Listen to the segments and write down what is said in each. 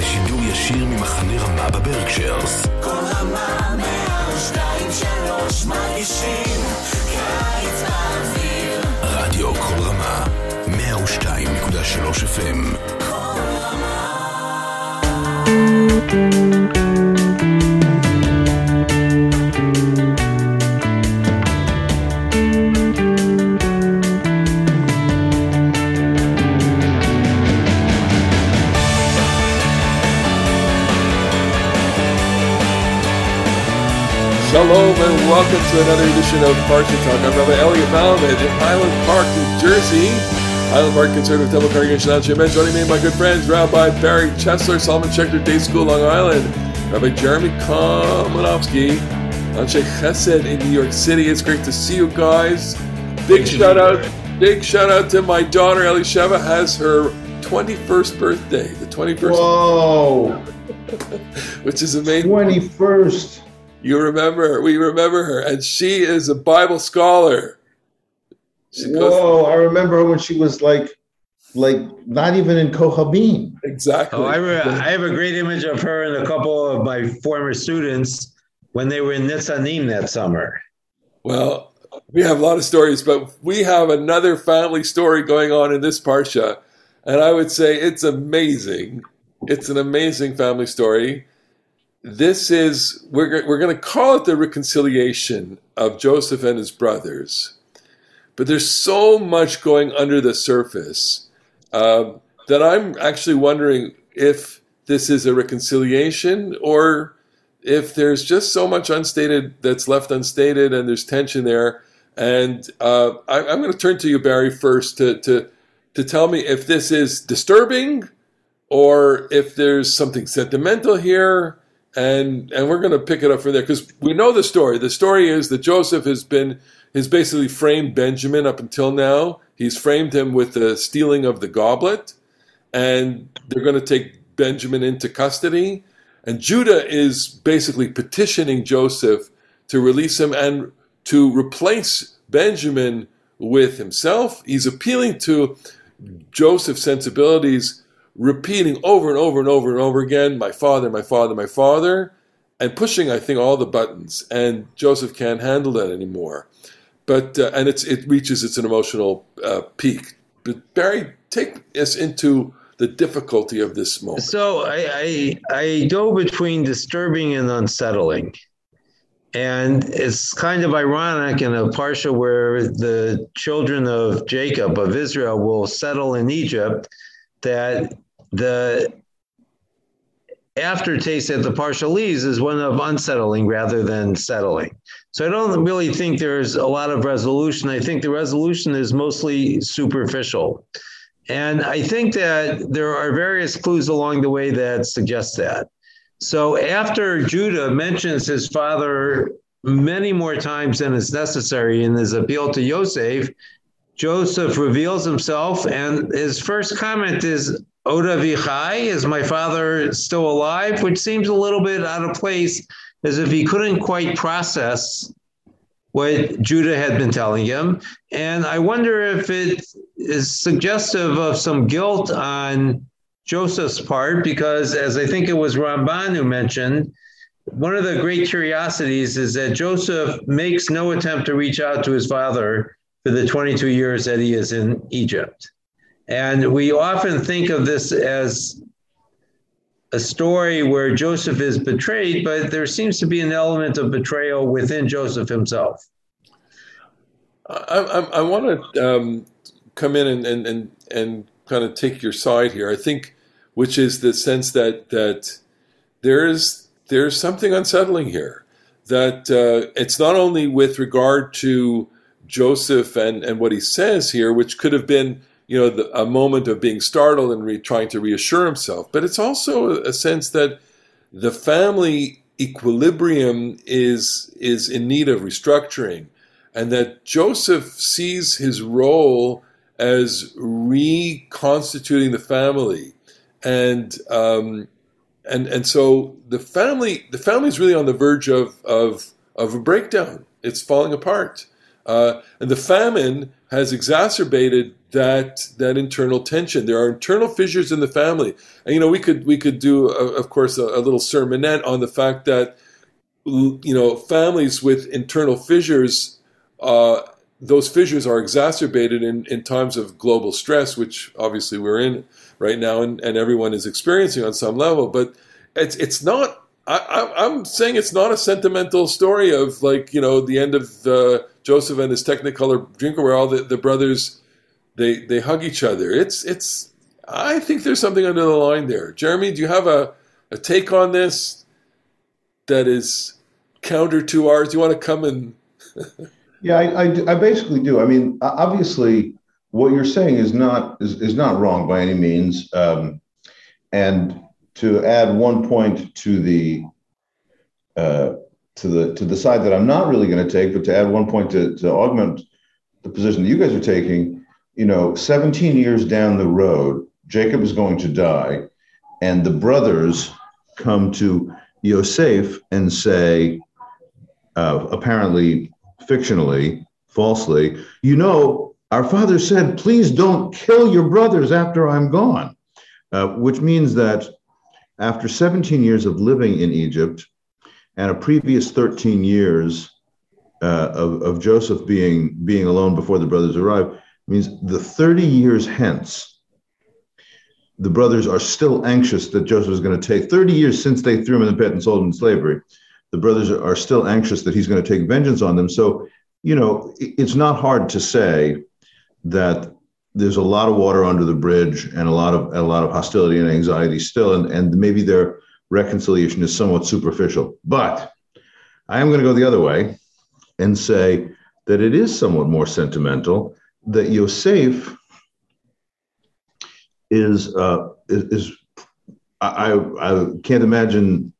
לשידור ישיר ממחנה רמה בברקשיירס. כל רמה מהשתיים שלוש מרגישים קיץ באוויר רדיו כל רמה, 102.3 FM. כל רמה Shalom and welcome to another edition of Parsha Talk. I'm Rabbi Elliot Malomet in Highland Park, New Jersey. Highland Park Conservative Temple Congregation Lounge. Amen. Joining me, and my good friends, Rabbi Barry Chesler, Solomon Schechter Day School, Long Island. Rabbi Jeremy Kalmanofsky, Anshe Chesed in New York City. It's great to see you guys. Big shout out, big shout out to my daughter Elisheva has her 21st birthday, the 21st, Whoa, which is amazing. 21st. You remember her. We remember her. And she is a Bible scholar. She goes, Whoa, I remember her when she was like, like not even in Kochavim. exactly. Oh, I, re- I have a great image of her and a couple of my former students when they were in Nitzanim that summer. well, we have a lot of stories, but we have another family story going on in this Parsha. And I would say it's amazing. It's an amazing family story. This is, we're, we're going to call it the reconciliation of Joseph and his brothers. But there's so much going under the surface um, that I'm actually wondering if this is a reconciliation or if there's just so much unstated that's left unstated and there's tension there. And uh, I, I'm going to turn to you, Barry, first to, to, to tell me if this is disturbing or if there's something sentimental here. And, and we're going to pick it up from there because we know the story. The story is that Joseph has been has basically framed Benjamin up until now. He's framed him with the stealing of the goblet, and they're going to take Benjamin into custody. And Judah is basically petitioning Joseph to release him and to replace Benjamin with himself. He's appealing to Joseph's sensibilities, repeating over and over and over and over again, my father, my father, my father, and pushing, I think, all the buttons. And Joseph can't handle that anymore. But uh, and it's it reaches its an emotional uh, peak. But Barry, take us into the difficulty of this moment. So I, I, I go between disturbing and unsettling. And it's kind of ironic in a parsha where the children of Jacob, of Israel, will settle in Egypt, that the aftertaste that the parsha leaves is one of unsettling rather than settling. So I don't really think there's a lot of resolution. I think the resolution is mostly superficial. And I think that there are various clues along the way that suggest that. So after Judah mentions his father many more times than is necessary in his appeal to Yosef, Joseph reveals himself, and his first comment is, Oda Vichai, is my father still alive? Which seems a little bit out of place, as if he couldn't quite process what Judah had been telling him. And I wonder if it is suggestive of some guilt on Joseph's part, because as I think it was Ramban who mentioned, one of the great curiosities is that Joseph makes no attempt to reach out to his father for the 22 years that he is in Egypt. And we often think of this as a story where Joseph is betrayed, but there seems to be an element of betrayal within Joseph himself. I, I, I want to um, come in and, and, and, and kind of take your side here. I think, which is the sense that that there is there's something unsettling here. That uh, it's not only with regard to Joseph and, and what he says here, which could have been you know the, a moment of being startled and re, trying to reassure himself, but it's also a, sense that the family equilibrium is is in need of restructuring and that Joseph sees his role as reconstituting the family, and um, and and so the family the family is really on the verge of of of a breakdown. It's falling apart. Uh, and the famine has exacerbated that that internal tension. There are internal fissures in the family, and you know we could we could do, uh, of course, a, a, little sermonette on the fact that you know families with internal fissures, uh, those fissures are exacerbated in, in times of global stress, which obviously we're in right now, and, and everyone is experiencing on some level. But it's it's not. I, am saying it's not a sentimental story of like you know the end of uh, Joseph and his Technicolor Dreamcoat, where all the, the brothers they they hug each other. It's it's. I think there's something under the line there. Jeremy, do you have a, a take on this that is counter to ours? Do you want to come and? yeah, I, I, I basically do. I mean, obviously, what you're saying is not is, is not wrong by any means. Um, and to add one point to the uh, to the to the side that I'm not really going to take, but to add one point to, to augment the position that you guys are taking, you know, 17 years down the road, Jacob is going to die, and the brothers come to Yosef and say, uh, apparently fictionally, falsely, you know, our father said, please don't kill your brothers after I'm gone, uh, which means that after 17 years of living in Egypt and a previous 13 years uh, of, of Joseph being, being alone before the brothers arrive, means the 30 years hence, the brothers are still anxious that Joseph is going to take 30 years since they threw him in the pit and sold him in slavery. The brothers are still anxious that he's going to take vengeance on them. So, you know, it's not hard to say that there's a lot of water under the bridge and a lot of a lot of hostility and anxiety still, and, and maybe their reconciliation is somewhat superficial. But I am going to go the other way and say that it is somewhat more sentimental that Yosef is uh, is, I, I can't imagine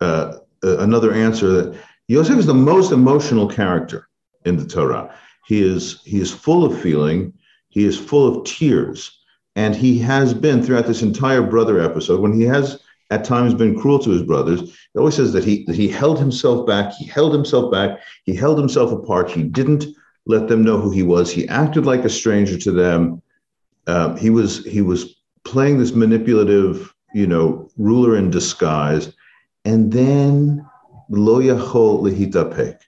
uh, another answer that Yosef is the most emotional character in the Torah. He is he is full of feeling. He is full of tears, and he has been throughout this entire brother episode. When he has at times been cruel to his brothers, he always says that he that he held himself back. He held himself back. He held himself apart. He didn't let them know who he was. He acted like a stranger to them. Um, he was he was playing this manipulative, you know, ruler in disguise, and then lo yachol lehitapek.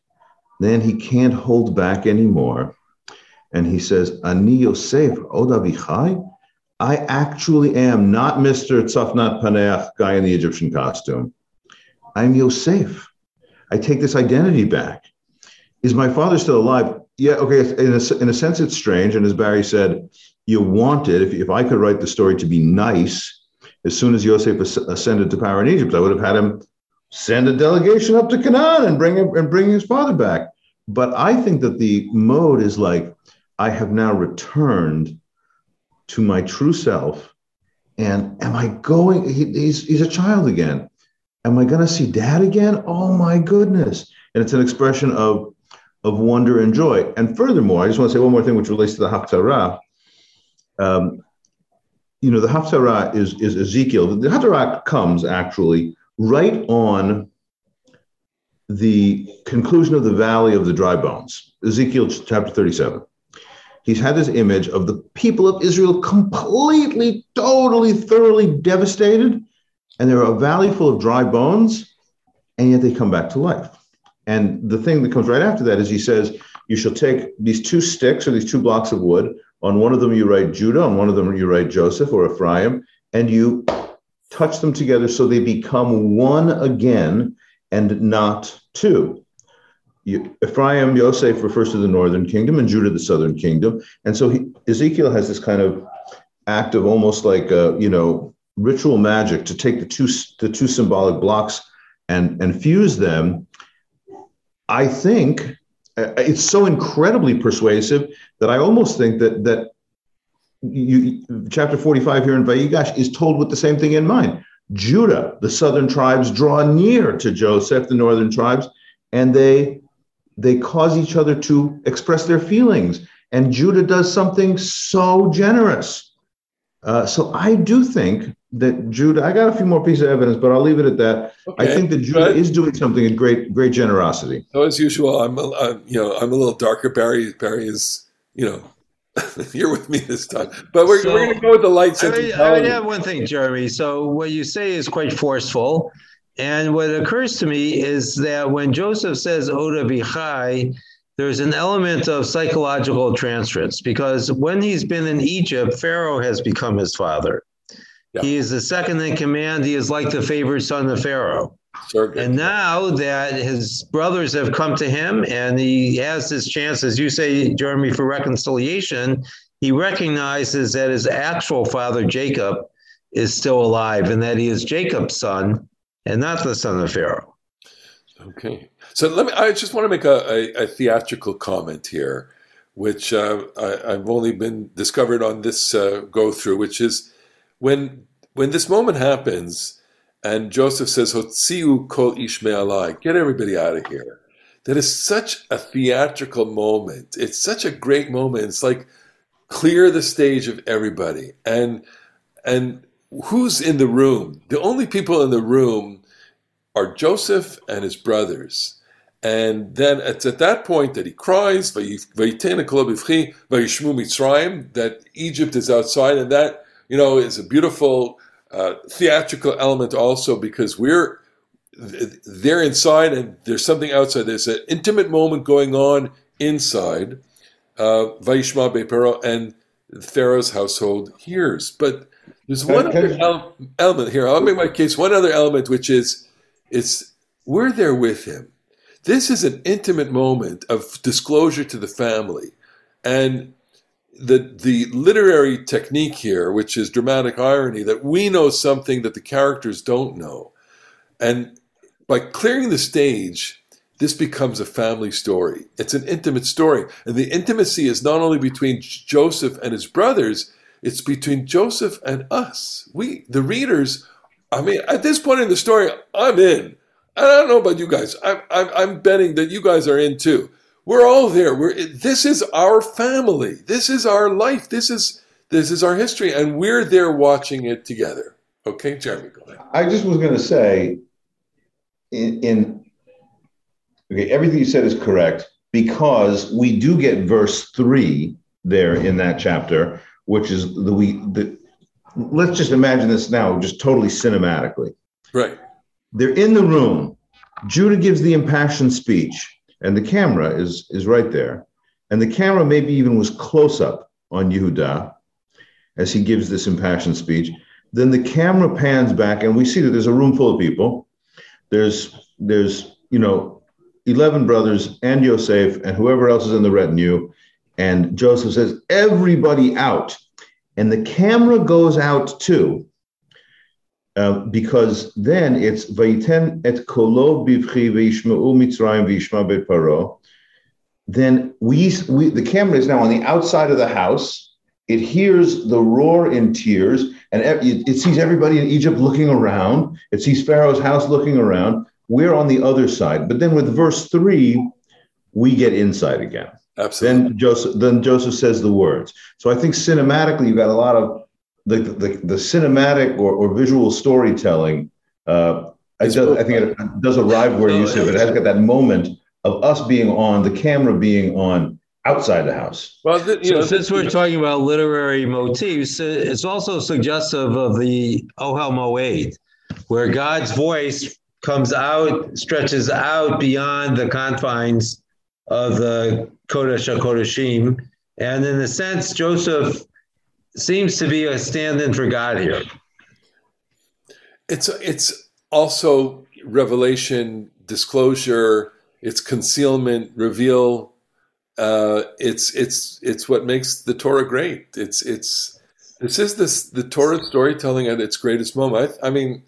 Then he can't hold back anymore, and he says, "Ani Yosef odavichai." I actually am not Mr. Tzafnat Paneach guy in the Egyptian costume. I'm Yosef. I take this identity back. Is my father still alive? yeah, okay. In a, in a sense, it's strange. And as Barry said, you wanted, if, if I could write the story to be nice, as soon as Yosef ascended to power in Egypt, I would have had him send a delegation up to Canaan and bring him and bring his father back. But I think that the mode is like, I have now returned to my true self. And am I going? He, he's, he's a child again. Am I going to see dad again? Oh my goodness. And it's an expression of of wonder and joy. And furthermore, I just want to say one more thing which relates to the Haftarah. Um, you know, the Haftarah is, is Ezekiel. The Haftarah comes actually right on the conclusion of the valley of the dry bones, Ezekiel chapter 37. He's had this image of the people of Israel completely, totally, thoroughly devastated, and they're a valley full of dry bones, and yet they come back to life. And the thing that comes right after that is he says, You shall take these two sticks or these two blocks of wood. On one of them, you write Judah. On one of them, you write Joseph or Ephraim. And you touch them together so they become one again and not two. Ephraim, Yosef refers to the northern kingdom and Judah, the southern kingdom. And so he, Ezekiel has this kind of act of almost like, a, you know, ritual magic to take the two, the two symbolic blocks and, and fuse them I think uh, it's so incredibly persuasive that I almost think that that you, chapter 45 here in Vayigash is told with the same thing in mind. Judah, the southern tribes, draw near to Joseph, the northern tribes, and they they cause each other to express their feelings. And Judah does something so generous. Uh, so I do think that Judah. I got a few more pieces of evidence, but I'll leave it at that. I think that Judah good. is doing something in great great generosity. So as usual, I'm, a- I'm you know I'm a little darker. Barry Barry is you know you're with me this time, but we're, So- we're going to go with the light I would, I would have one thing, Jeremy. So what you say is quite forceful. And what occurs to me is that when Joseph says Oda Bichai, there's an element of psychological transference because when he's been in Egypt, Pharaoh has become his father. Yeah. He is the second in command. He is like the favored son of Pharaoh. Sure. And now that his brothers have come to him and he has this chance, as you say, Jeremy, for reconciliation, he recognizes that his actual father, Jacob, is still alive and that he is Jacob's son and not the son of Pharaoh. Okay. So let me. I just want to make a, a, a theatrical comment here, which uh, I, I've only been discovered on this uh, go through, which is when when this moment happens, and Joseph says, "Hotziu kol ish me'alai," get everybody out of here. That is such a theatrical moment. It's such a great moment. It's like clear the stage of everybody, and and who's in the room? The only people in the room are Joseph and his brothers. And then it's at that point that he cries, that Egypt is outside, and that you know is a beautiful uh, theatrical element also because we're they're inside and there's something outside. There's an intimate moment going on inside. Uh, Vayishma Bepero and Pharaoh's household hears, but there's one other ele- element here. I'll make my case. One other element, which is it's we're there with him. This is an intimate moment of disclosure to the family, and the the literary technique here, which is dramatic irony, that we know something that the characters don't know, and by clearing the stage, this becomes a family story. It's an intimate story, and the intimacy is not only between Joseph and his brothers; it's between Joseph and us. We, the readers. I mean, at this point in the story, I'm in. I don't know about you guys. I'm, I'm, I'm betting that you guys are in too. We're all there. We're, this is our family. This is our life. This is, this is our history, and we're there watching it together. Okay, Jeremy, go ahead. I just was going to say, in, in okay, everything you said is correct because we do get verse three there in that chapter, which is the we the. Let's just imagine this now, just totally cinematically. Right. They're in the room. Judah gives the impassioned speech, and the camera is is right there, and the camera maybe even was close up on Yehuda as he gives this impassioned speech. Then the camera pans back, and we see that there's a room full of people. There's there's you know eleven brothers and Yosef and whoever else is in the retinue, and Joseph says everybody out, and the camera goes out too. Uh, because then it's Vayiten et kolo bivchi v'yishma'u Mitzrayim v'yishma bet paro. Then we, we, the camera is now on the outside of the house. It hears the roar in tears, and it, it sees everybody in Egypt looking around. It sees Pharaoh's house looking around. We're on the other side. But then with verse three, we get inside again. Absolutely. Then Joseph, then Joseph says the words. So I think cinematically, you've got a lot of the the, the cinematic or, or visual storytelling. Uh, I, does. I think it does arrive where you said it has got that moment of us being on, the camera being on outside the house. well, th- you So know, since we're talking about literary motifs, uh, it's also suggestive of the Ohel Moed, where God's voice comes out, stretches out beyond the confines of the Kodesh HaKodeshim. And in a sense, Joseph seems to be a stand-in for God here. it's it's also revelation, disclosure, it's concealment, reveal. Uh, it's it's it's what makes the Torah great. It's it's this is this the Torah storytelling at its greatest moment. I, I mean,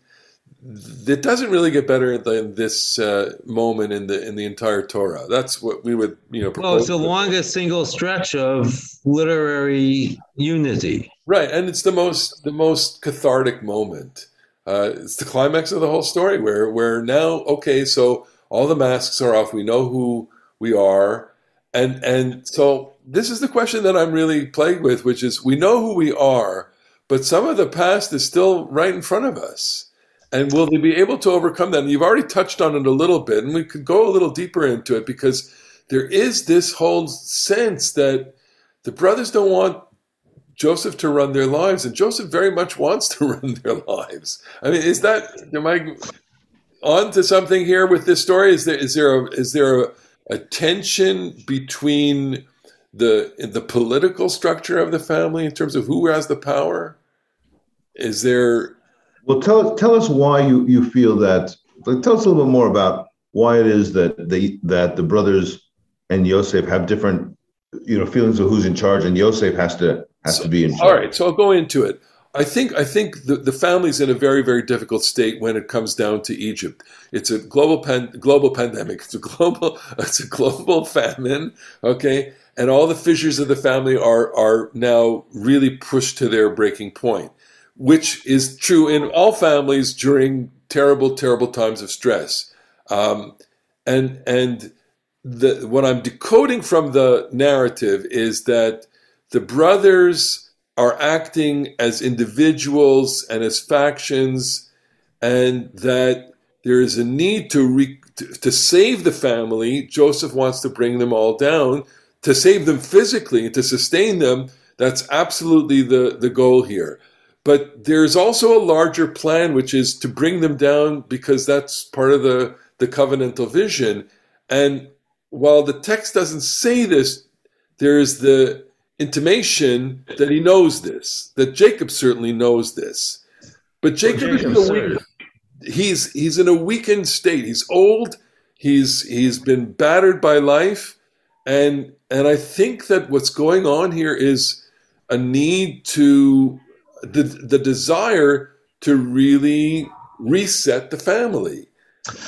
it doesn't really get better than this uh, moment in the in the entire Torah. That's what we would you know. Well, it's the longest single stretch of literary unity. Right, and it's the most the most cathartic moment. Uh, it's the climax of the whole story, where where now okay, so all the masks are off. We know who we are, and and so this is the question that I'm really plagued with, which is we know who we are, but some of the past is still right in front of us. And will they be able to overcome that? And you've already touched on it a little bit, and we could go a little deeper into it because there is this whole sense that the brothers don't want Joseph to run their lives, and Joseph very much wants to run their lives. I mean, is that am I on to something here with this story? Is there is there a, is there a, a tension between the the political structure of the family in terms of who has the power? Is there? Well, tell tell us why you you feel that. Like, tell us a little bit more about why it is that they that the brothers and Yosef have different, you know, feelings of who's in charge, and Yosef has to has So- to be in charge. All right, so I'll go into it. I think I think the, the family's in a very very difficult state when it comes down to Egypt. It's a global pan, global pandemic. It's a global it's a global famine. Okay, and all the fissures of the family are are now really pushed to their breaking point, which is true in all families during terrible terrible times of stress. Um, and and the what I'm decoding from the narrative is that the brothers are acting as individuals and as factions, and that there is a need to re- to, to save the family. Joseph wants to bring them all down to save them physically and to sustain them. That's absolutely the the goal here. But there's also a larger plan, which is to bring them down because that's part of the the covenantal vision. And while the text doesn't say this, there is the intimation that he knows this, that Jacob certainly knows this. But Jacob is in a weak, he's he's in a weakened state. He's old. He's he's been battered by life, and and I think that what's going on here is a need to the the desire to really reset the family.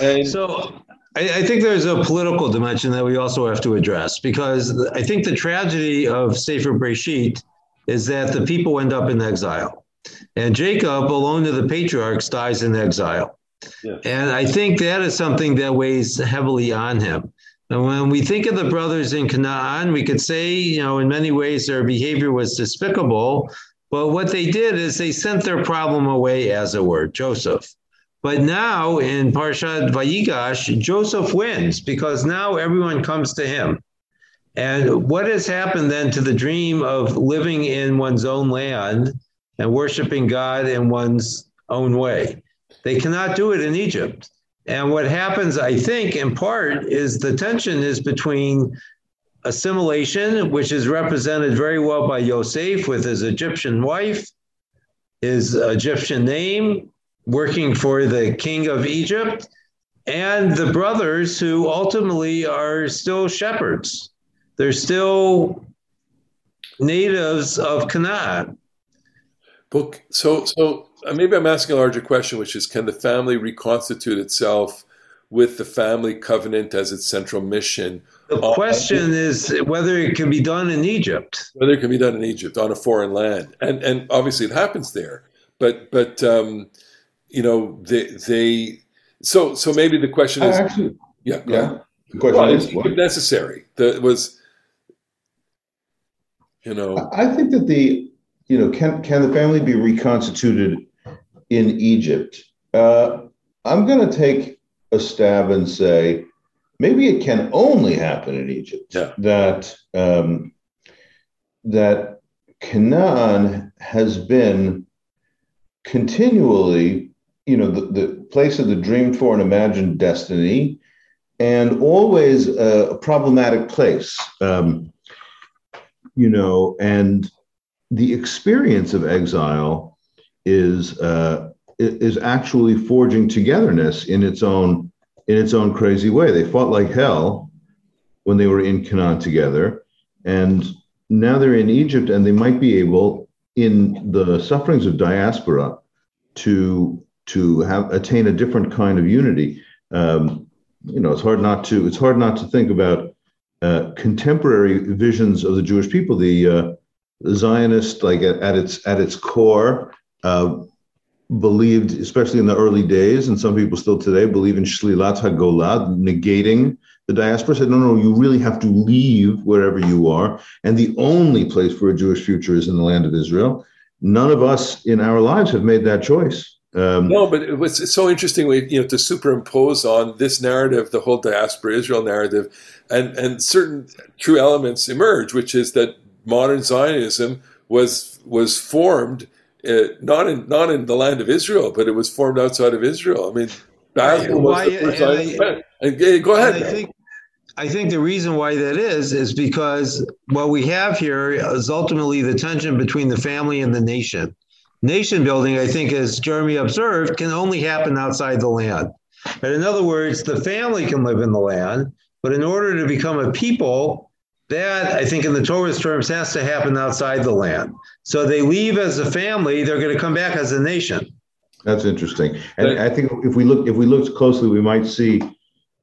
And So I, I think there's a political dimension that we also have to address because I think the tragedy of Sefer Breshit is that the people end up in exile. And Jacob, alone of the patriarchs, dies in exile. Yeah. And I think that is something that weighs heavily on him. And when we think of the brothers in Canaan, we could say, you know, in many ways their behavior was despicable. But what they did is they sent their problem away, as it were, Joseph. But now in Parshat Vayigash, Joseph wins because now everyone comes to him. And what has happened then to the dream of living in one's own land and worshiping God in one's own way? They cannot do it in Egypt. And what happens, I think, in part, is the tension is between assimilation, which is represented very well by Yosef with his Egyptian wife, his Egyptian name, working for the king of Egypt, and the brothers who ultimately are still shepherds. They're still natives of Canaan. Well, so so uh, maybe I'm asking a larger question, which is, can the family reconstitute itself with the family covenant as its central mission? The Uh, question is whether it can be done in Egypt. Whether it can be done in Egypt on a foreign land, and and obviously it happens there, but but um, you know they they so so maybe the question is actually, yeah yeah. ahead. The question well, is, it's what? necessary. That was you know I think that the, you know, can can the family be reconstituted in Egypt? Uh, I'm going to take a stab and say maybe it can only happen in Egypt. Yeah. That um, that Canaan has been continually, you know, the, the place of the dreamed for and imagined destiny, and always a, a problematic place. Um, you know, and the experience of exile is uh, is actually forging togetherness in its own in its own crazy way. They fought like hell when they were in Canaan together, and now they're in Egypt, and they might be able, in the sufferings of diaspora, to to have attain a different kind of unity. Um, you know, it's hard not to it's hard not to think about uh, contemporary visions of the Jewish people. The uh, Zionist, like at, at its at its core, uh, believed, especially in the early days, and some people still today believe in shlilat hagolah, negating the diaspora. Said, no, no, you really have to leave wherever you are, and the only place for a Jewish future is in the land of Israel. none of us in our lives have made that choice. Um, no, but it was so interesting, you know, to superimpose on this narrative, the whole diaspora Israel narrative, and and certain true elements emerge, which is that modern Zionism was was formed uh, not in not in the land of Israel, but it was formed outside of Israel. I mean, Basel was Why- the first and I- and, uh, go ahead. And I think I think the reason why that is is because what we have here is ultimately the tension between the family and the nation. Nation building, I think, as Jeremy observed, can only happen outside the land. But in other words, the family can live in the land, but in order to become a people, that I think in the Torah's terms has to happen outside the land. So they leave as a family, they're going to come back as a nation. That's interesting. And I think if we look if we looked closely, we might see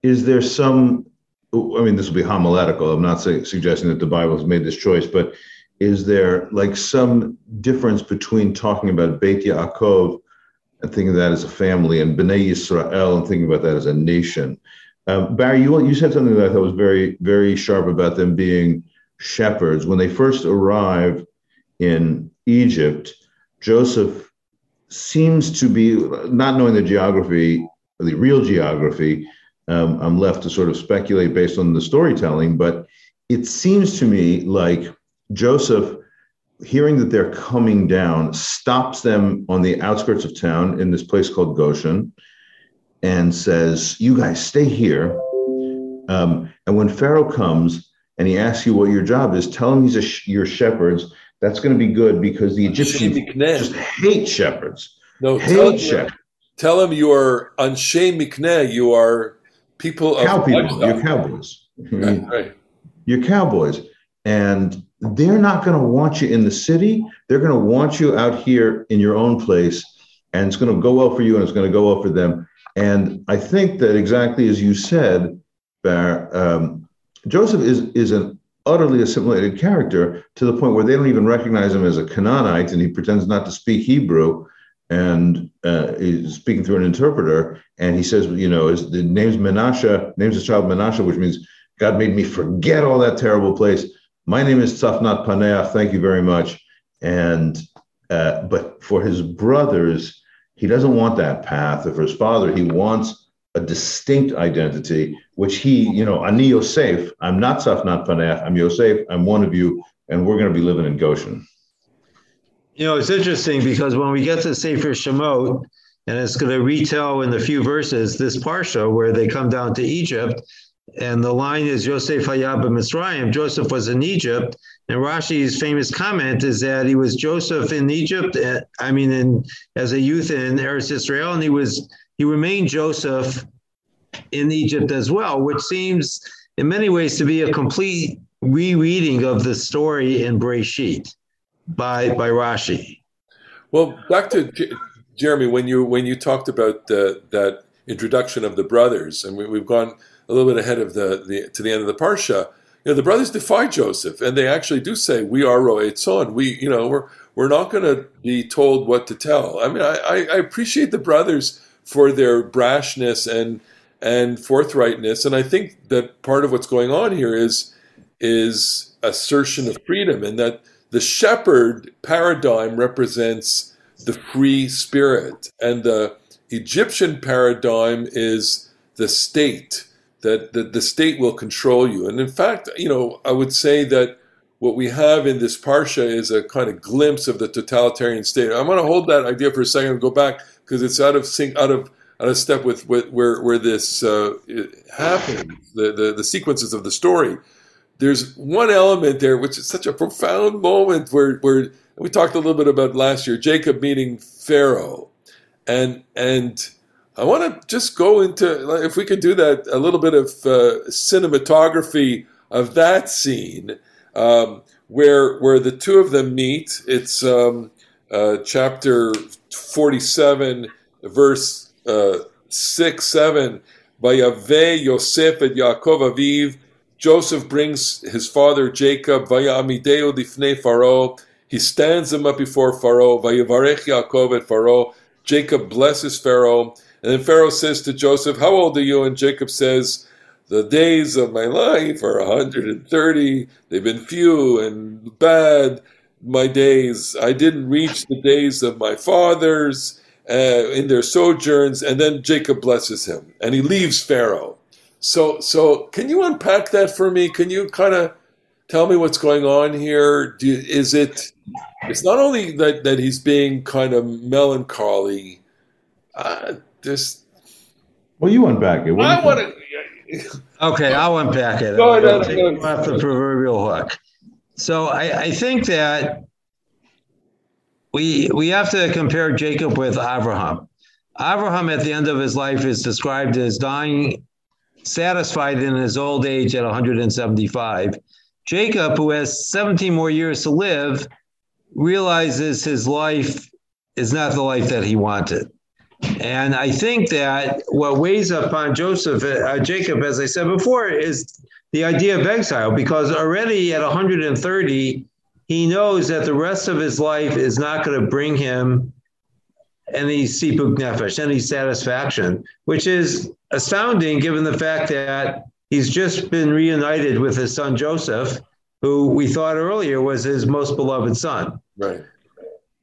is there some I mean this will be homiletical. I'm not say, suggesting that the Bible has made this choice, but is there like some difference between talking about Beit Yaakov and thinking of that as a family and Bnei Yisrael and thinking about that as a nation? Um, Barry, you you said something that I thought was very very sharp about them being shepherds when they first arrive in Egypt. Joseph seems to be not knowing the geography, the real geography. Um, I'm left to sort of speculate based on the storytelling, but it seems to me like Joseph, hearing that they're coming down, stops them on the outskirts of town in this place called Goshen and says, You guys stay here. Um, and when Pharaoh comes and he asks you what your job is, tell him he's a sh- your shepherds. That's going to be good because the Egyptians just hate shepherds. No, tell Hate him, shepherds. tell him you are anshe mikneh. You are people of Cow people. You're cowboys. Right, right. You're cowboys. And they're not going to want you in the city. They're going to want you out here in your own place. And it's going to go well for you and it's going to go well for them. And I think that exactly as you said, Bar, um, Joseph is, is an utterly assimilated character to the point where they don't even recognize him as a Canaanite and he pretends not to speak Hebrew and uh, he's speaking through an interpreter. And he says, you know, his, the name's Menashe, name's his child Menashe, which means God made me forget all that terrible place. My name is Tzafnat Paneach. Thank you very much. And uh, but for his brothers, he doesn't want that path. For his father, he wants a distinct identity, which he, you know, Ani Yosef. I'm not Tzafnat Paneach. I'm Yosef. I'm one of you, and we're going to be living in Goshen. You know, it's interesting because when we get to Sefer Shemot, and it's going to retell in a few verses this parsha where they come down to Egypt, and the line is Yosef Hayab Mitzrayim. Joseph was in Egypt, and Rashi's famous comment is that he was Joseph in Egypt. uh, I mean, in as a youth in Eretz Israel, and he was he remained Joseph in Egypt as well, which seems in many ways to be a complete rereading of the story in Breshit by by Rashi. Well, back to J- Jeremy when you when you talked about the, that introduction of the brothers, and we, we've gone a little bit ahead of the, the to the end of the parsha. You know, the brothers defy Joseph, and they actually do say, "We are ro'et son. We, you know, we're we're not going to be told what to tell." I mean, I, I appreciate the brothers for their brashness and and forthrightness, and I think that part of what's going on here is is assertion of freedom, and that the shepherd paradigm represents the free spirit, and the Egyptian paradigm is the state that, that the state will control you. And in fact, you know, I would say that what we have in this parsha is a kind of glimpse of the totalitarian state. I'm going to hold that idea for a second and go back because it's out of sync, out of out of step with, with where where this uh, the, the the sequences of the story. There's one element there which is such a profound moment where where we talked a little bit about last year, Jacob meeting Pharaoh, and and I want to just go into if we could do that a little bit of uh, cinematography of that scene um, where where the two of them meet. It's um, uh, chapter forty seven, verse uh, six seven. Vayave Yosef et Yaakov Aviv. Joseph brings his father Jacob. Vayamideo difnei Pharaoh. He stands him up before Pharaoh. Vayivarech Yaakov et Pharaoh. Jacob blesses Pharaoh. And then Pharaoh says to Joseph, How old are you? And Jacob says, The days of my life are 130. They've been few and bad. My days. I didn't reach the days of my fathers uh, in their sojourns. And then Jacob blesses him and he leaves Pharaoh. So, so can you unpack that for me? Can you kind of tell me what's going on here? Do, is it, it's not only that, that he's being kind of melancholy, uh, this, Well, you unpack it. What I want to, Okay, I'll unpack it. Go ahead, I'll Adam. take off the proverbial hook. So I, I think that we we have to compare Jacob with Abraham. Abraham at the end of his life is described as dying satisfied in his old age at 175. Jacob, who has 17 more years to live, realizes his life is not the life that he wanted. And I think that what weighs upon Joseph, uh, Jacob, as I said before, is the idea of exile, because already at 130, he knows that the rest of his life is not going to bring him any sipuk nefesh, any satisfaction, which is astounding given the fact that he's just been reunited with his son Joseph, who we thought earlier was his most beloved son. right.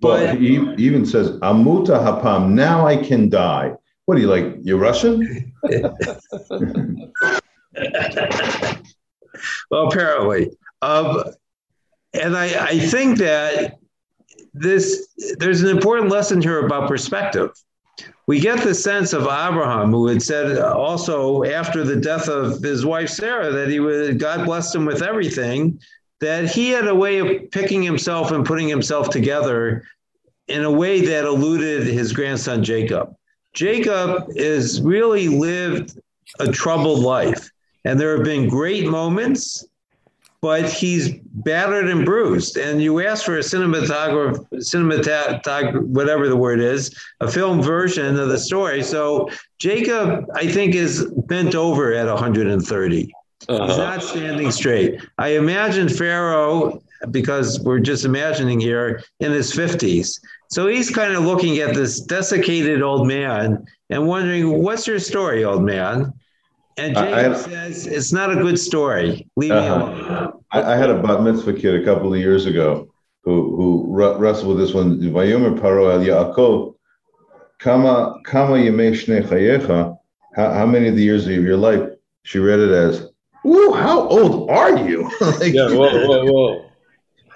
But he he even says, Amuta hapam, now I can die. What are you like? You're Russian? well, apparently. Um, and I, I think that this there's an important lesson here about perspective. We get the sense of Abraham, who had said also after the death of his wife Sarah that he would God blessed him with everything, that he had a way of picking himself and putting himself together in a way that eluded his grandson Jacob. Jacob is really lived a troubled life. And there have been great moments, but he's battered and bruised. And you ask for a cinematograph, cinematog, whatever the word is, a film version of the story. So Jacob, I think, is bent over at 130. He's Uh-huh. not standing straight. I imagine Pharaoh, because we're just imagining here, in his 50s. So he's kind of looking at this desiccated old man and wondering, What's your story, old man? And I- Jacob I- says, It's not a good story. Leave me Uh-huh. alone. I, I had a bat mitzvah kid a couple of years ago who who wr- wrestled with this one. Vayomer Paro el Yaakov, kama kama yemei shnei chayecha. How, how many of the years of your life? She read it as, "Ooh, how old are you?" like, Yeah, whoa, whoa, whoa.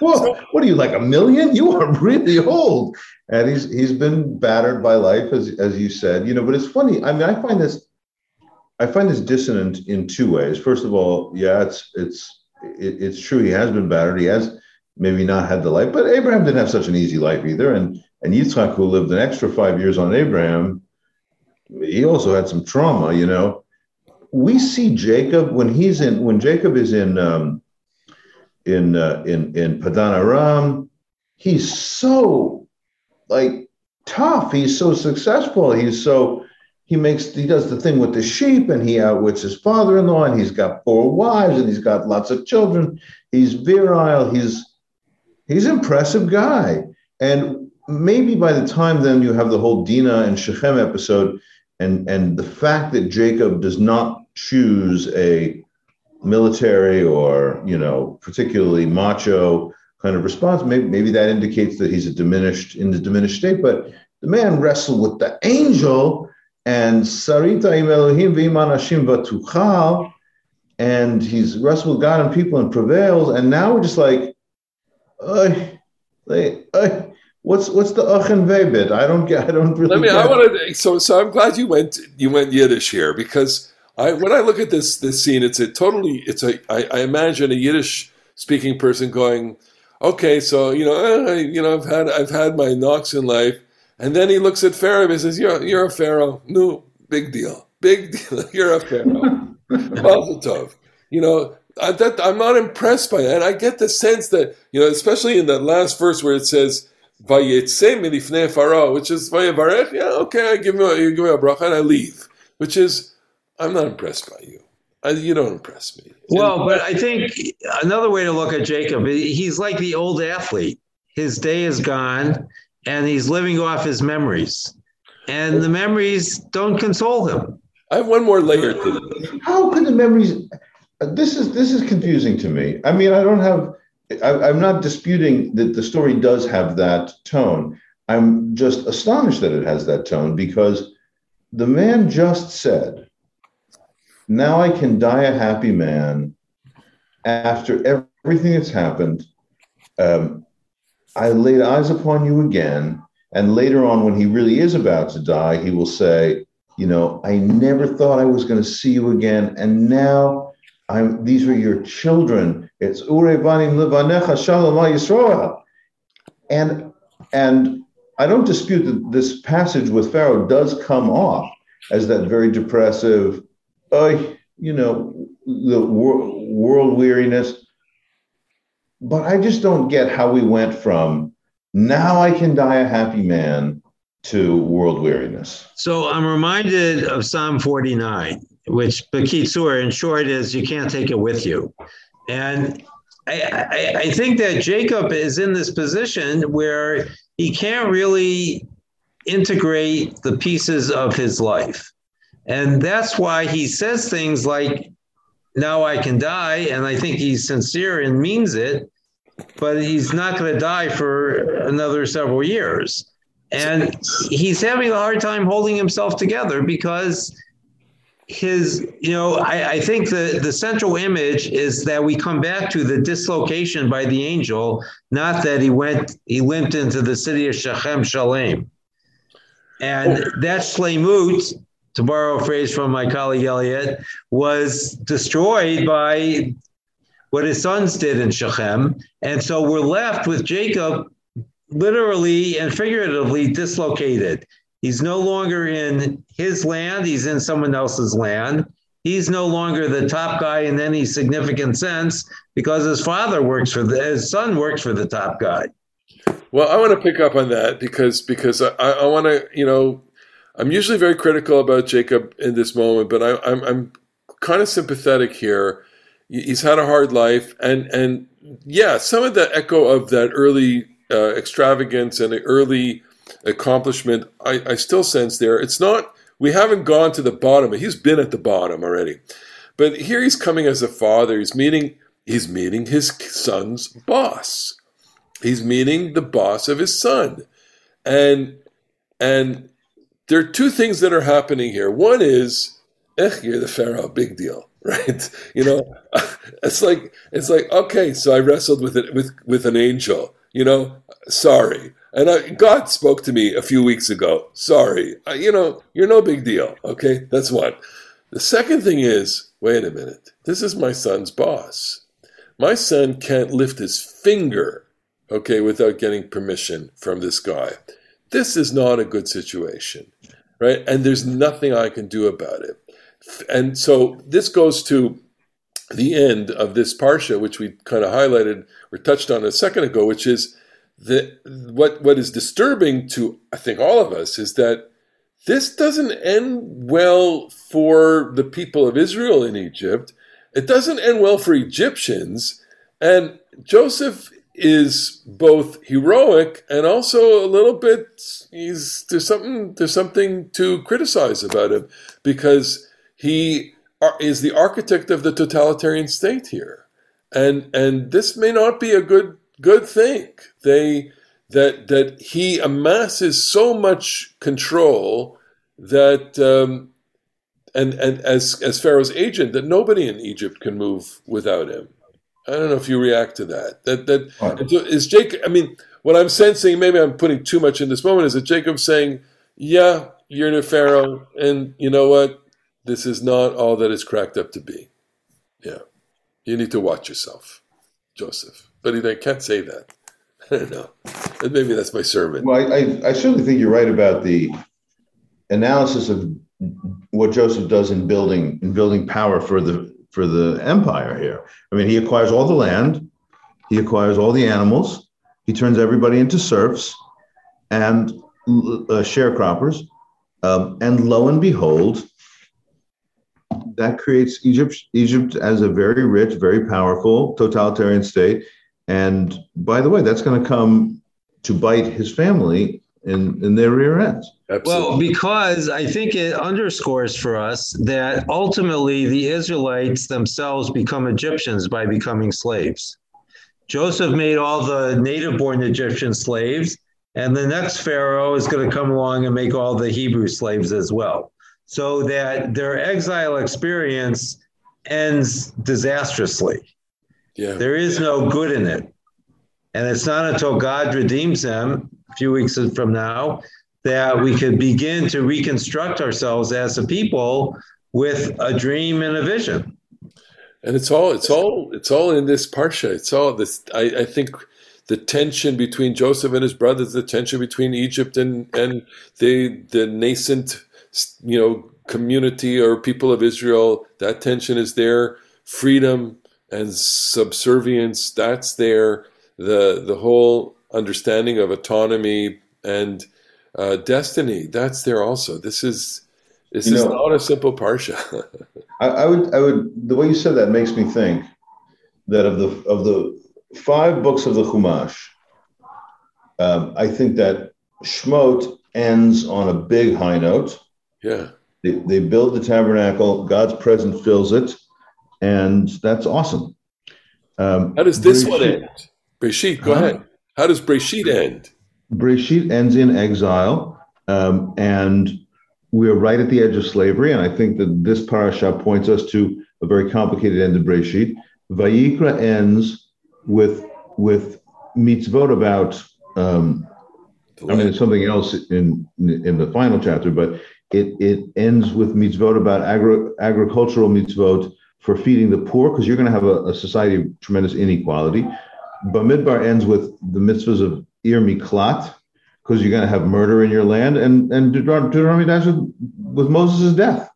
Whoa, what are you like a million? You are really old. And he's he's been battered by life, as as you said, you know. But it's funny. I mean, I find this, I find this dissonant in two ways. First of all, yeah, it's it's it, it's true. He has been battered. He has maybe not had the life, but Abraham didn't have such an easy life either. And and Yitzchak, who lived an extra five years on Abraham, he also had some trauma. You know, we see Jacob when he's in when Jacob is in. Um, in uh, in in Padan Aram. He's so like tough. He's so successful. He's so he makes he does the thing with the sheep and he outwits his father-in-law and he's got four wives and he's got lots of children. He's virile. He's he's an impressive guy. And maybe by the time then you have the whole Dinah and Shechem episode and and the fact that Jacob does not choose a military or you know particularly macho kind of response maybe, maybe that indicates that he's a diminished in the diminished state but the man wrestled with the angel and sarita im elohim v'im anashim v'tuchal and he's wrestled with god and people and prevails and now we're just like "Ay, like, ay, what's what's the ach and bit i don't get i don't really Let me. get I want to. So, so I'm glad you went. You went Yiddish here because I, when I look at this this scene, it's a totally. It's a. I, I imagine a Yiddish speaking person going, "Okay, so you know, uh, you know, I've had I've had my knocks in life," and then he looks at Pharaoh and says, "You're you're a Pharaoh. No, big deal, big deal. You're a Pharaoh. Mazel tov." You know. I, that, I'm not impressed by that. And I get the sense that, you know, especially in that last verse where it says, Vayetze milifnei Pharaoh, which is Vayevarech. Yeah, okay, I give you, a, give me a bracha and I leave. Which is, I'm not impressed by you. I, you don't impress me. Well, but I think another way to look at Jacob, he's like the old athlete. His day is gone and he's living off his memories. And the memories don't console him. I have one more layer to this. how could the memories this is this is confusing to me i mean i don't have I, I'm not disputing that the story does have that tone. I'm just astonished that it has that tone because the man just said, Now I can die a happy man after everything that's happened. Um, I laid eyes upon you again. And later on, when he really is about to die, he will say, You know, I never thought I was going to see you again. And now I'm, these are your children. It's Ure Banim Livanecha Shalom Yisroel. And, and I don't dispute that this passage with Pharaoh does come off as that very depressive, uh, you know, the wor- world weariness. But I just don't get how we went from now I can die a happy man to world weariness. So I'm reminded of Psalm 49, which Bakitsur in short is you can't take it with you. And I, I, I think that Jacob is in this position where he can't really integrate the pieces of his life. And that's why he says things like, now I can die. And I think he's sincere and means it, but he's not going to die for another several years. And he's having a hard time holding himself together because his, you know, I, I think the, the central image is that we come back to the dislocation by the angel, not that he went, he limped into the city of Shechem Shalem. And that shlemut, to borrow a phrase from my colleague Elliot, was destroyed by what his sons did in Shechem. And so we're left with Jacob literally and figuratively dislocated. He's no longer in his land, he's in someone else's land. He's no longer the top guy in any significant sense because his father works for the his son works for the top guy. Well, I want to pick up on that because because I, I want to you know I'm usually very critical about Jacob in this moment, but I, I'm I'm kind of sympathetic here. He's had a hard life, and and yeah, some of the echo of that early uh, extravagance and the early accomplishment, I, I still sense there. It's not we haven't gone to the bottom. He's been at the bottom already, but here he's coming as a father. He's meeting he's meeting his son's boss. He's meeting the boss of his son, and and there are two things that are happening here. One is, eh, you're the pharaoh, big deal, right? You know, it's like it's like okay, so I wrestled with it with with an angel. You know, sorry, and I, God spoke to me a few weeks ago. Sorry, I, you know, you're no big deal. Okay, that's one. The second thing is, wait a minute, this is my son's boss. My son can't lift his finger, okay, without getting permission from this guy. This is not a good situation, right? And there's nothing I can do about it. And so this goes to the end of this parsha, which we kind of highlighted or touched on a second ago, which is that what what is disturbing to I think all of us is that this doesn't end well for the people of Israel in Egypt. It doesn't end well for Egyptians, and Joseph is both heroic and also a little bit he's there's something there's something to criticize about him because he is the architect of the totalitarian state here and and this may not be a good good thing they that that he amasses so much control that um, and and as as Pharaoh's agent that nobody in Egypt can move without him I don't know if you react to that. That that Right. is Jacob. I mean, what I'm sensing, maybe I'm putting too much in this moment, is that Jacob saying, "Yeah, you're the Pharaoh, and you know what? This is not all that it's cracked up to be. Yeah, you need to watch yourself, Joseph." But they can't say that. I don't know. And maybe that's my sermon. Well, I, I, I certainly think you're right about the analysis of what Joseph does in building in building power for the for the empire here. I mean, he acquires all the land, he acquires all the animals, he turns everybody into serfs and uh, sharecroppers, um, and lo and behold, that creates Egypt Egypt as a very rich, very powerful totalitarian state. And by the way, that's going to come to bite his family in, in their rear ends. Absolutely. Well, because I think it underscores for us that ultimately the Israelites themselves become Egyptians by becoming slaves. Joseph made all the native born Egyptian slaves, and the next Pharaoh is going to come along and make all the Hebrew slaves as well. So that their exile experience ends disastrously. Yeah. There is no good in it. And it's not until God redeems them a few weeks from now that we could begin to reconstruct ourselves as a people with a dream and a vision. And it's all it's all it's all in this parsha. It's all this I, I think the tension between Joseph and his brothers, the tension between Egypt and and the the nascent you know community or people of Israel, that tension is there. Freedom and subservience, that's there. The the whole understanding of autonomy and uh, destiny, that's there also. This is this You is know- not a simple parsha. I, I would, I would, the way you said that makes me think that of the of the five books of the Chumash, um, I think that Shmot ends on a big high note. Yeah. They, they build the tabernacle, God's presence fills it, and that's awesome. Um, How does this one end? Breshit, go ahead. How does Breshit end? Breshit ends in exile, um, and we're right at the edge of slavery. And I think that this parasha points us to a very complicated end of Breshit. Vayikra ends with with mitzvot about. Um, I mean, something else in in the final chapter, but it it ends with mitzvot about agri- agricultural mitzvot for feeding the poor, because you're going to have a, a society of tremendous inequality. Bamidbar ends with the mitzvahs of Ir Miklat, because you're going to have murder in your land, and and Deuteron- Deuteronomy ends with, with Moses' death.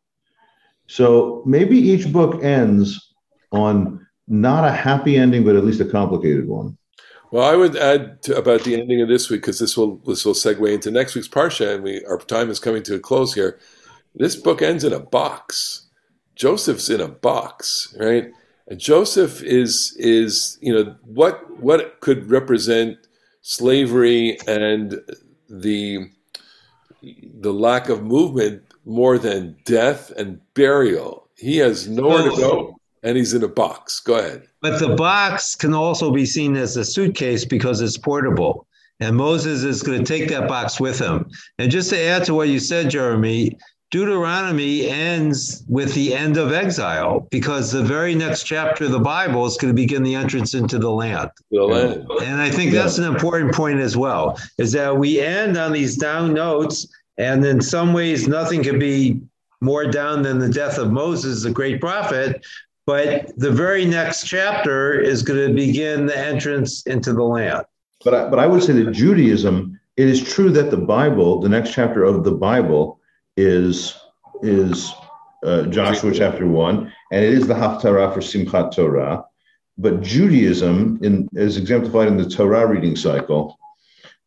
So maybe each book ends on not a happy ending, but at least a complicated one. Well, I would add to, about the ending of this week because this will this will segue into next week's parsha, and we our time is coming to a close here. This book ends in a box. Joseph's in a box, right? And Joseph is is you know what what could represent slavery and the the lack of movement more than death and burial. He has nowhere to go, and he's in a box. Go ahead. But the box can also be seen as a suitcase because it's portable. And Moses is going to take that box with him. And just to add to what you said, Jeremy, Deuteronomy ends with the end of exile because the very next chapter of the Bible is going to begin the entrance into the land. The land. And I think that's an important point as well, is that we end on these down notes, and in some ways, nothing could be more down than the death of Moses, the great prophet. But the very next chapter is going to begin the entrance into the land. But I, but I would say that Judaism, it is true that the Bible, the next chapter of the Bible, is is uh, Joshua chapter one, and it is the Haftarah for Simchat Torah. But Judaism, in, as exemplified in the Torah reading cycle,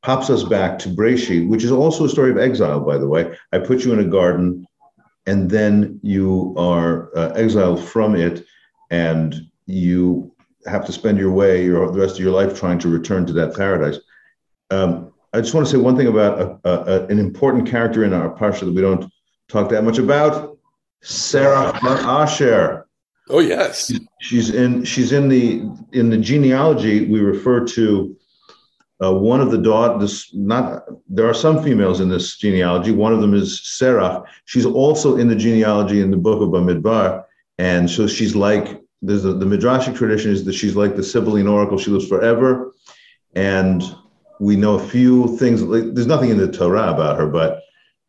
pops us back to Breshit, which is also a story of exile, by the way. I put you in a garden, and then you are uh, exiled from it, and you have to spend your way your, the rest of your life trying to return to that paradise. Um, I just want to say one thing about a, a, a- an important character in our parsha that we don't talk that much about, Serach Asher. Oh yes. She's in she's in the in the genealogy we refer to uh, one of the daughters. Not there are some females in this genealogy. One of them is Serach. She's also in the genealogy in the book of Bamidbar, and so she's like there's a, the midrashic tradition is that she's like the Sibylline oracle. She lives forever, and we know a few things. Like, there's nothing in the Torah about her, but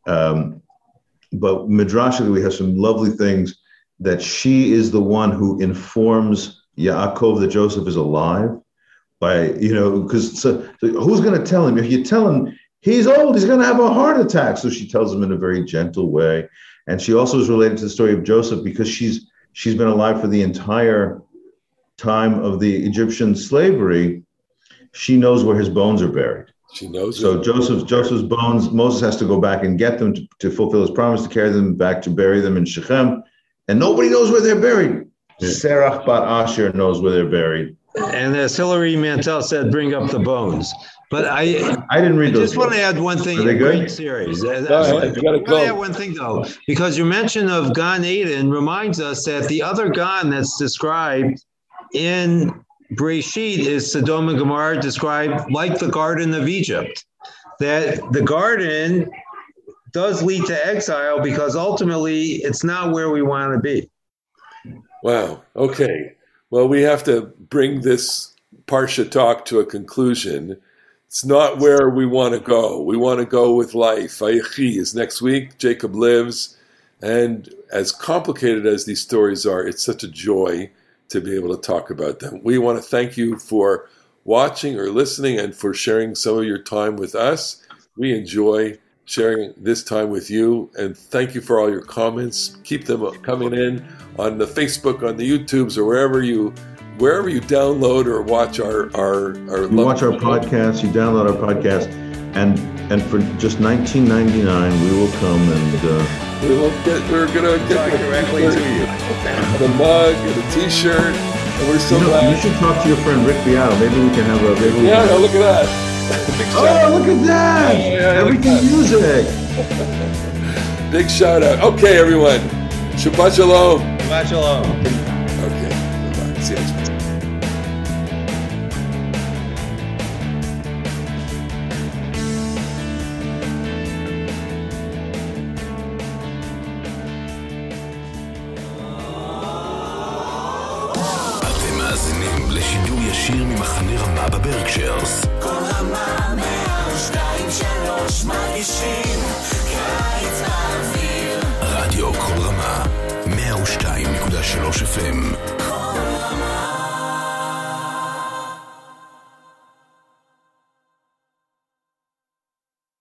um, but midrashically we have some lovely things that she is the one who informs Yaakov that Joseph is alive by, you know, because so, so who's going to tell him? If you tell him he's old, he's going to have a heart attack. So she tells him in a very gentle way. And she also is related to the story of Joseph because she's she's been alive for the entire time of the Egyptian slavery. She knows where his bones are buried. She knows. So. Joseph's Joseph's bones, Moses has to go back and get them to, to fulfill his promise to carry them back to bury them in Shechem, and nobody knows where they're buried. Serach Bat Asher knows where they're buried. And as Hilary Mantel said, bring up the bones. But I, I didn't I read those. just want to add one thing. Are they good? Great series. Go uh, ahead, uh, you gotta I want to add go. one thing though, because your mention of Gan Eden reminds us that the other Gan that's described in Breshit is Sodom and Gomorrah described like the Garden of Egypt. That the garden does lead to exile because ultimately it's not where we want to be. Wow. Okay. Well, we have to bring this Parsha talk to a conclusion. It's not where we want to go. We want to go with life. Vayechi is next week. Jacob lives. And as complicated as these stories are, it's such a joy to be able to talk about them. We want to thank you for watching or listening and for sharing some of your time with us. We enjoy sharing this time with you. And thank you for all your comments. Keep them coming in on the Facebook, on the YouTubes, or wherever you wherever you download or watch our our our. You watch our podcast. You download our podcast, and and for just 19.99, we will come and. Uh, we will get. We're gonna get directly to you. the mug and the T-shirt, and we're so you, know, glad. you should talk to your friend Rick Beato. Maybe we can have a. Maybe we yeah, can, no, look at that. Oh, look at that! Yeah, yeah, look Everything at music. Big shout out. Okay, everyone. Shabbat shalom. Shabbat shalom. Okay. Bye-bye. See you next week.